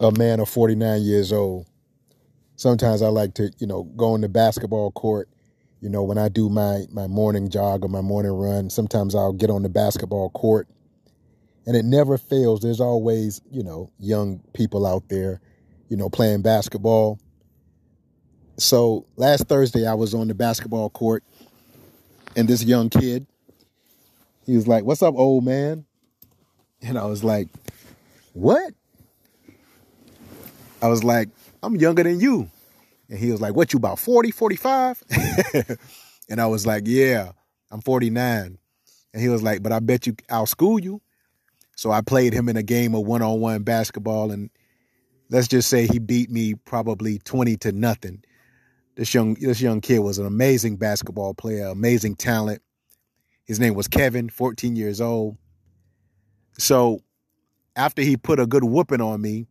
a man of 49 years old. Sometimes I like to, you know, go on the basketball court. You know, when I do my my morning jog or my morning run, sometimes I'll get on the basketball court. And it never fails. There's always, you know, young people out there, you know, playing basketball. So last Thursday I was on the basketball court and this young kid, he was like, What's up, old man? And I was like, What? I was like, I'm younger than you. And he was like, What, you about 40, 45? and I was like, Yeah, I'm 49. And he was like, But I bet you I'll school you. So I played him in a game of one on one basketball. And let's just say he beat me probably 20 to nothing. This young, this young kid was an amazing basketball player, amazing talent. His name was Kevin, 14 years old. So after he put a good whooping on me,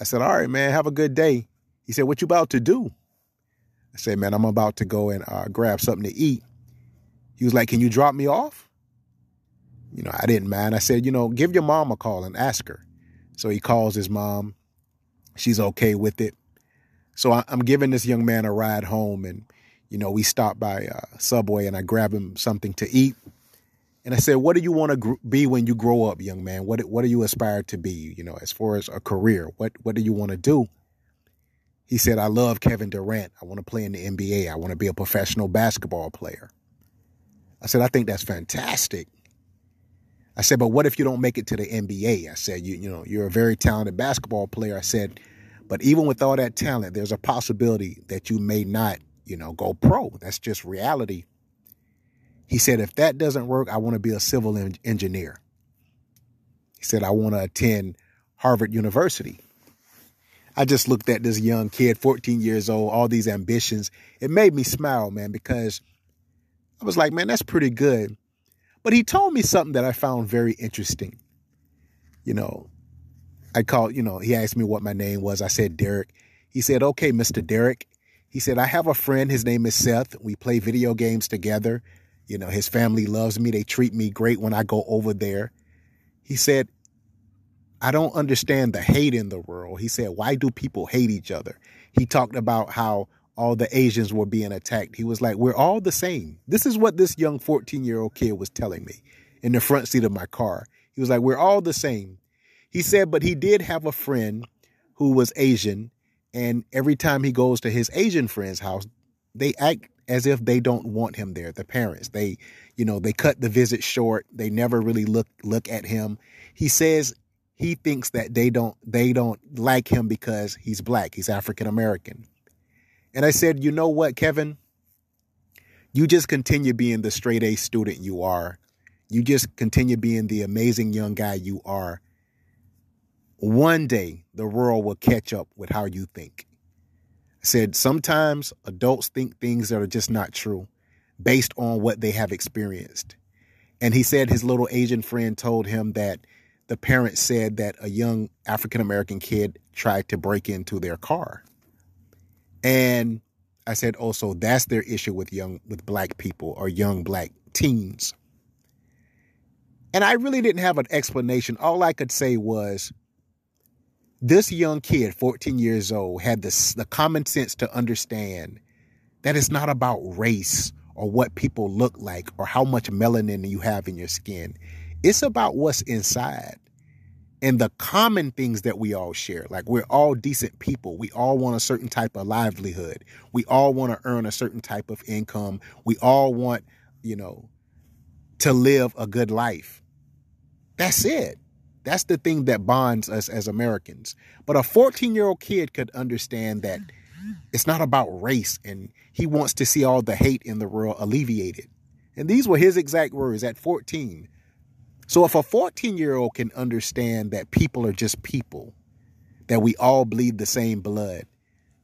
I said, all right, man, have a good day. He said, what you about to do? I said, man, I'm about to go and uh, grab something to eat. He was like, can you drop me off? You know, I didn't mind. I said, you know, give your mom a call and ask her. So he calls his mom. She's okay with it. So I, am giving this young man a ride home and, you know, we stop by uh, Subway and I grab him something to eat. And I said, "What do you want to gr- be when you grow up, young man? What what do you aspire to be? You know, as far as a career, what what do you want to do?" He said, "I love Kevin Durant. I want to play in the NBA. I want to be a professional basketball player." I said, "I think that's fantastic." I said, "But what if you don't make it to the NBA?" I said, "You you know, you're a very talented basketball player." I said, "But even with all that talent, there's a possibility that you may not, you know, go pro. That's just reality." He said, if that doesn't work, I want to be a civil engineer. He said, I want to attend Harvard University. I just looked at this young kid, 14 years old, all these ambitions. It made me smile, man, because I was like, man, that's pretty good. But he told me something that I found very interesting. You know, I called, you know, he asked me what my name was. I said, Derek. He said, okay, Mr. Derek. He said, I have a friend. His name is Seth. We play video games together. You know, his family loves me. They treat me great when I go over there. He said, I don't understand the hate in the world. He said, Why do people hate each other? He talked about how all the Asians were being attacked. He was like, We're all the same. This is what this young 14 year old kid was telling me in the front seat of my car. He was like, We're all the same. He said, But he did have a friend who was Asian. And every time he goes to his Asian friend's house, they act as if they don't want him there the parents. They you know they cut the visit short. They never really look look at him. He says he thinks that they don't they don't like him because he's black. He's african american and i said you know what kevin? You just continue being the straight a student you are. You just continue being the amazing young guy you are. One day the world will catch up with how you think said sometimes adults think things that are just not true based on what they have experienced. And he said his little Asian friend told him that the parents said that a young African American kid tried to break into their car. And I said, oh, so that's their issue with young with black people or young black teens. And I really didn't have an explanation. All I could say was this young kid, 14 years old, had the, the common sense to understand that it's not about race or what people look like or how much melanin you have in your skin. It's about what's inside and the common things that we all share. Like we're all decent people. We all want a certain type of livelihood. We all want to earn a certain type of income. We all want, you know, to live a good life. That's it. That's the thing that bonds us as Americans. But a 14 year old kid could understand that it's not about race and he wants to see all the hate in the world alleviated. And these were his exact words at 14. So if a 14 year old can understand that people are just people, that we all bleed the same blood,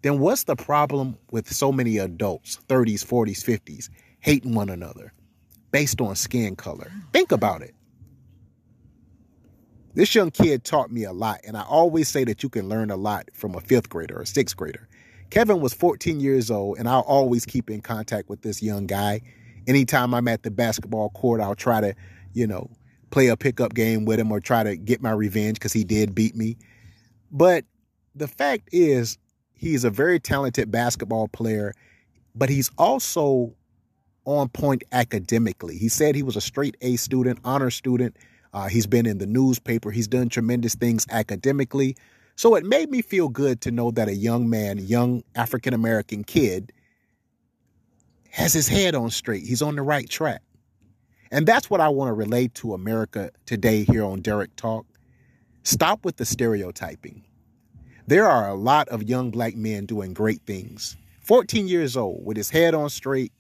then what's the problem with so many adults, 30s, 40s, 50s, hating one another based on skin color? Think about it. This young kid taught me a lot, and I always say that you can learn a lot from a fifth grader or sixth grader. Kevin was 14 years old, and I'll always keep in contact with this young guy. Anytime I'm at the basketball court, I'll try to, you know, play a pickup game with him or try to get my revenge because he did beat me. But the fact is, he's a very talented basketball player, but he's also on point academically. He said he was a straight A student, honor student. Uh, he's been in the newspaper. He's done tremendous things academically. So it made me feel good to know that a young man, young African American kid, has his head on straight. He's on the right track. And that's what I want to relate to America today here on Derek Talk. Stop with the stereotyping. There are a lot of young black men doing great things. 14 years old, with his head on straight,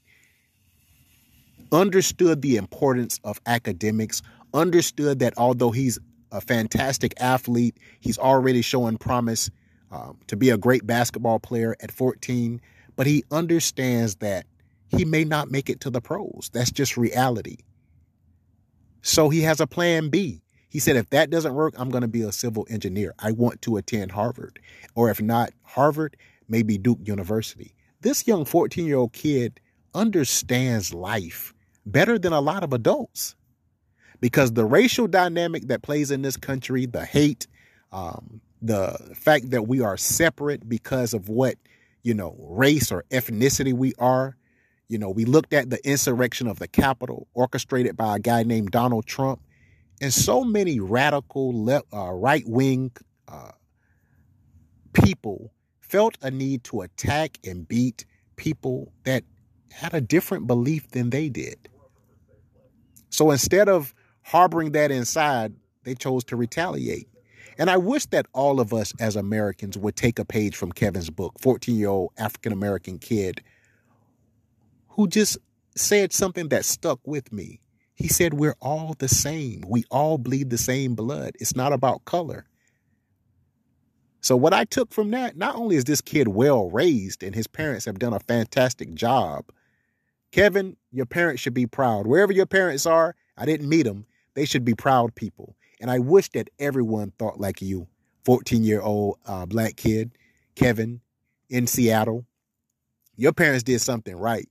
understood the importance of academics, understood that although he's a fantastic athlete, he's already showing promise um, to be a great basketball player at 14, but he understands that he may not make it to the pros. That's just reality. So he has a plan B. He said, if that doesn't work, I'm going to be a civil engineer. I want to attend Harvard. Or if not Harvard, maybe Duke University. This young 14 year old kid understands life better than a lot of adults because the racial dynamic that plays in this country, the hate, um, the fact that we are separate because of what, you know, race or ethnicity we are, you know, we looked at the insurrection of the Capitol orchestrated by a guy named Donald Trump, and so many radical uh, right wing uh, people felt a need to attack and beat people that had a different belief than they did. So instead of harboring that inside, they chose to retaliate. And I wish that all of us as Americans would take a page from Kevin's book, 14 year old African American kid who just said something that stuck with me. He said, We're all the same. We all bleed the same blood. It's not about color. So, what I took from that, not only is this kid well raised and his parents have done a fantastic job, Kevin, your parents should be proud. Wherever your parents are, I didn't meet them, they should be proud people. And I wish that everyone thought like you, 14 year old uh, black kid, Kevin, in Seattle. Your parents did something right.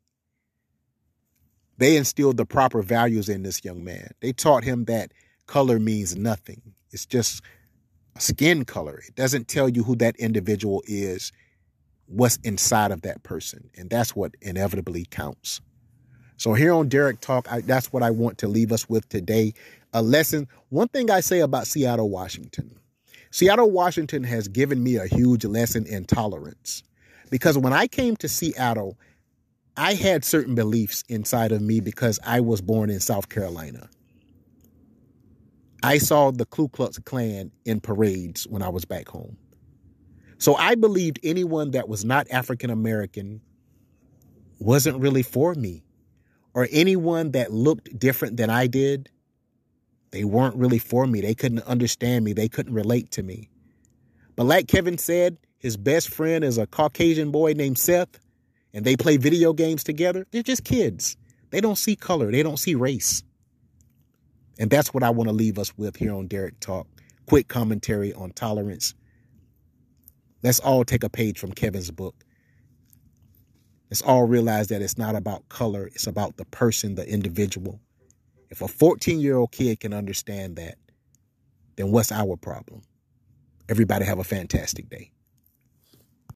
They instilled the proper values in this young man. They taught him that color means nothing. It's just skin color. It doesn't tell you who that individual is, what's inside of that person. And that's what inevitably counts. So here on Derek Talk, I, that's what I want to leave us with today. A lesson. One thing I say about Seattle, Washington. Seattle, Washington has given me a huge lesson in tolerance. Because when I came to Seattle, I had certain beliefs inside of me because I was born in South Carolina. I saw the Ku Klux Klan in parades when I was back home. So I believed anyone that was not African American wasn't really for me, or anyone that looked different than I did, they weren't really for me. They couldn't understand me, they couldn't relate to me. But like Kevin said, his best friend is a Caucasian boy named Seth and they play video games together, they're just kids. They don't see color, they don't see race. And that's what I want to leave us with here on Derek Talk. Quick commentary on tolerance. Let's all take a page from Kevin's book. Let's all realize that it's not about color, it's about the person, the individual. If a 14 year old kid can understand that, then what's our problem? Everybody have a fantastic day.